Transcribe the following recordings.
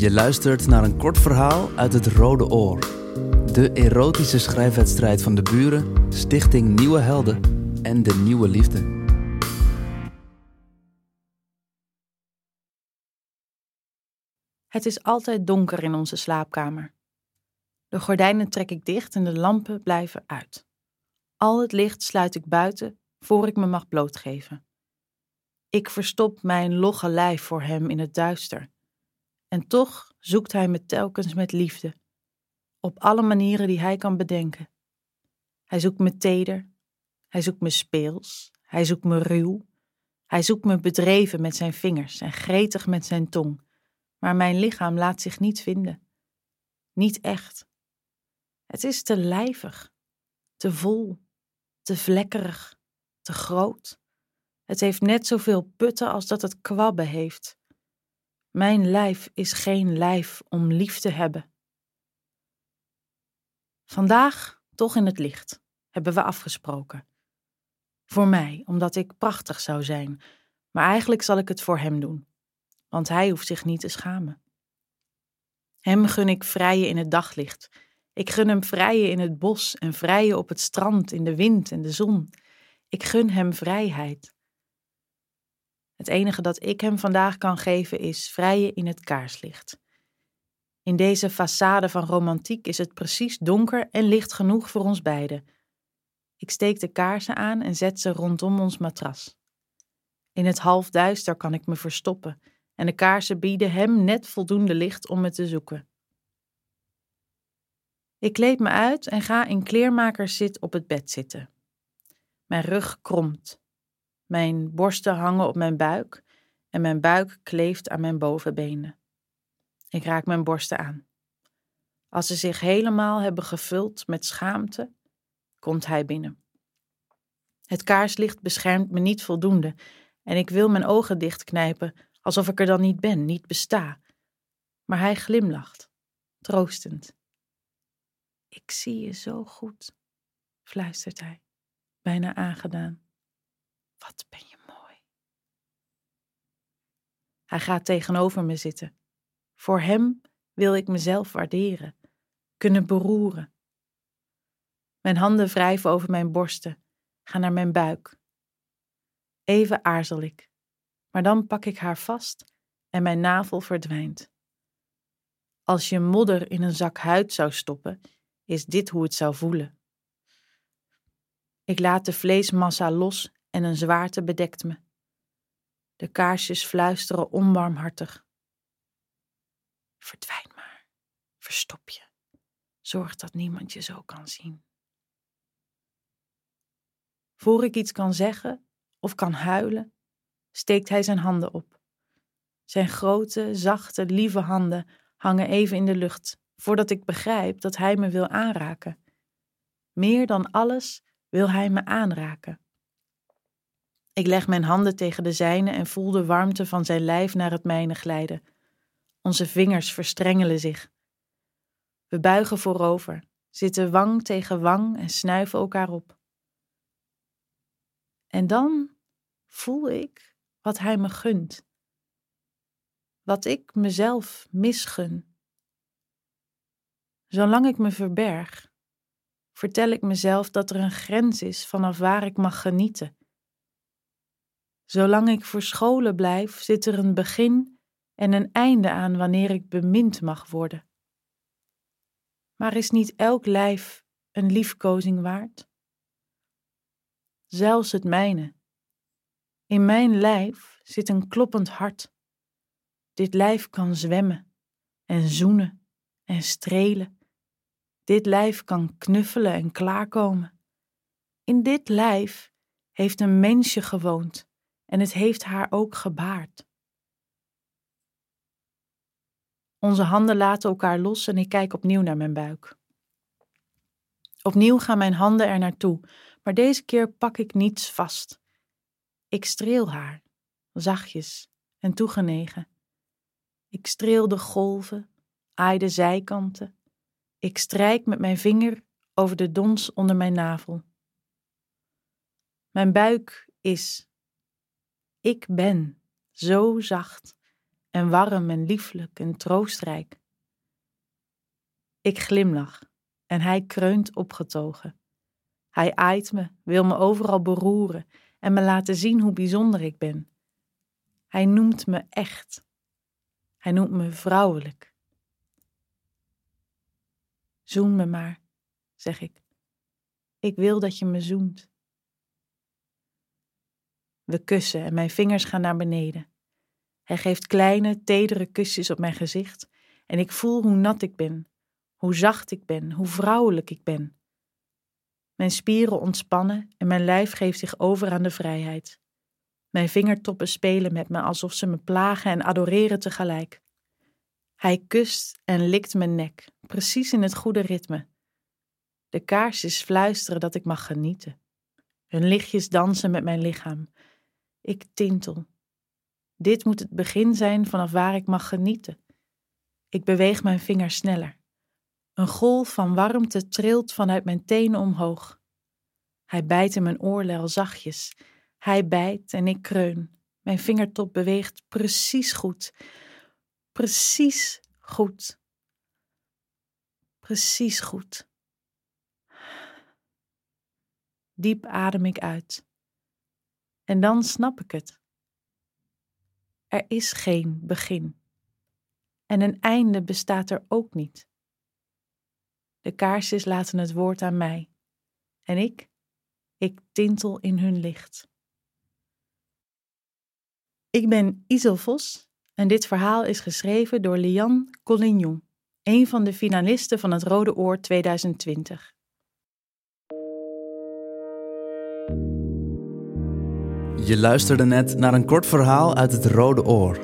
Je luistert naar een kort verhaal uit het Rode Oor. De erotische schrijfwedstrijd van de buren, Stichting Nieuwe Helden en de Nieuwe Liefde. Het is altijd donker in onze slaapkamer. De gordijnen trek ik dicht en de lampen blijven uit. Al het licht sluit ik buiten voor ik me mag blootgeven. Ik verstop mijn logge lijf voor hem in het duister. En toch zoekt hij me telkens met liefde, op alle manieren die hij kan bedenken. Hij zoekt me teder, hij zoekt me speels, hij zoekt me ruw, hij zoekt me bedreven met zijn vingers en gretig met zijn tong, maar mijn lichaam laat zich niet vinden. Niet echt. Het is te lijvig, te vol, te vlekkerig, te groot. Het heeft net zoveel putten als dat het kwabben heeft. Mijn lijf is geen lijf om lief te hebben. Vandaag toch in het licht, hebben we afgesproken. Voor mij, omdat ik prachtig zou zijn, maar eigenlijk zal ik het voor hem doen, want hij hoeft zich niet te schamen. Hem gun ik vrijen in het daglicht. Ik gun hem vrijen in het bos en vrijen op het strand, in de wind en de zon. Ik gun hem vrijheid. Het enige dat ik hem vandaag kan geven is vrijen in het kaarslicht. In deze façade van romantiek is het precies donker en licht genoeg voor ons beiden. Ik steek de kaarsen aan en zet ze rondom ons matras. In het halfduister kan ik me verstoppen en de kaarsen bieden hem net voldoende licht om me te zoeken. Ik kleed me uit en ga in kleermakerszit op het bed zitten. Mijn rug kromt. Mijn borsten hangen op mijn buik en mijn buik kleeft aan mijn bovenbenen. Ik raak mijn borsten aan. Als ze zich helemaal hebben gevuld met schaamte, komt hij binnen. Het kaarslicht beschermt me niet voldoende en ik wil mijn ogen dichtknijpen alsof ik er dan niet ben, niet besta. Maar hij glimlacht, troostend. Ik zie je zo goed, fluistert hij, bijna aangedaan. Wat ben je mooi. Hij gaat tegenover me zitten. Voor hem wil ik mezelf waarderen, kunnen beroeren. Mijn handen wrijven over mijn borsten, gaan naar mijn buik. Even aarzel ik, maar dan pak ik haar vast en mijn navel verdwijnt. Als je modder in een zak huid zou stoppen, is dit hoe het zou voelen. Ik laat de vleesmassa los en een zwaarte bedekt me. De kaarsjes fluisteren onbarmhartig. Verdwijn maar, verstop je. Zorg dat niemand je zo kan zien. Voor ik iets kan zeggen of kan huilen, steekt hij zijn handen op. Zijn grote, zachte, lieve handen hangen even in de lucht, voordat ik begrijp dat hij me wil aanraken. Meer dan alles wil hij me aanraken. Ik leg mijn handen tegen de zijne en voel de warmte van zijn lijf naar het mijne glijden. Onze vingers verstrengelen zich. We buigen voorover, zitten wang tegen wang en snuiven elkaar op. En dan voel ik wat hij me gunt. Wat ik mezelf misgun. Zolang ik me verberg, vertel ik mezelf dat er een grens is vanaf waar ik mag genieten Zolang ik verscholen blijf, zit er een begin en een einde aan wanneer ik bemind mag worden. Maar is niet elk lijf een liefkozing waard? Zelfs het mijne. In mijn lijf zit een kloppend hart. Dit lijf kan zwemmen en zoenen en strelen. Dit lijf kan knuffelen en klaarkomen. In dit lijf heeft een mensje gewoond en het heeft haar ook gebaard. Onze handen laten elkaar los en ik kijk opnieuw naar mijn buik. Opnieuw gaan mijn handen er naartoe, maar deze keer pak ik niets vast. Ik streel haar, zachtjes en toegenegen. Ik streel de golven, aai de zijkanten. Ik strijk met mijn vinger over de dons onder mijn navel. Mijn buik is ik ben zo zacht en warm en lieflijk en troostrijk. Ik glimlach en hij kreunt opgetogen. Hij aait me, wil me overal beroeren en me laten zien hoe bijzonder ik ben. Hij noemt me echt. Hij noemt me vrouwelijk. Zoen me maar, zeg ik. Ik wil dat je me zoent. We kussen en mijn vingers gaan naar beneden. Hij geeft kleine, tedere kusjes op mijn gezicht en ik voel hoe nat ik ben, hoe zacht ik ben, hoe vrouwelijk ik ben. Mijn spieren ontspannen en mijn lijf geeft zich over aan de vrijheid. Mijn vingertoppen spelen met me alsof ze me plagen en adoreren tegelijk. Hij kust en likt mijn nek, precies in het goede ritme. De kaarsjes fluisteren dat ik mag genieten. Hun lichtjes dansen met mijn lichaam. Ik tintel. Dit moet het begin zijn vanaf waar ik mag genieten. Ik beweeg mijn vingers sneller. Een golf van warmte trilt vanuit mijn tenen omhoog. Hij bijt in mijn oorlel zachtjes. Hij bijt en ik kreun. Mijn vingertop beweegt precies goed. Precies goed. Precies goed. Diep adem ik uit. En dan snap ik het. Er is geen begin. En een einde bestaat er ook niet. De kaarsjes laten het woord aan mij. En ik, ik tintel in hun licht. Ik ben Isel Vos en dit verhaal is geschreven door Lian Collignon, een van de finalisten van het Rode Oor 2020. Je luisterde net naar een kort verhaal uit het Rode Oor.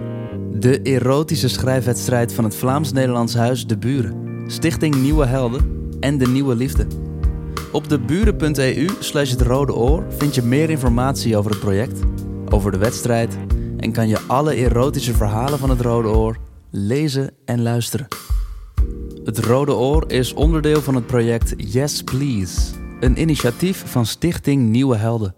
De erotische schrijfwedstrijd van het Vlaams-Nederlands Huis De Buren, Stichting Nieuwe Helden en De Nieuwe Liefde. Op de buren.eu slash het Rode Oor vind je meer informatie over het project, over de wedstrijd en kan je alle erotische verhalen van het Rode Oor lezen en luisteren. Het Rode Oor is onderdeel van het project Yes Please, een initiatief van Stichting Nieuwe Helden.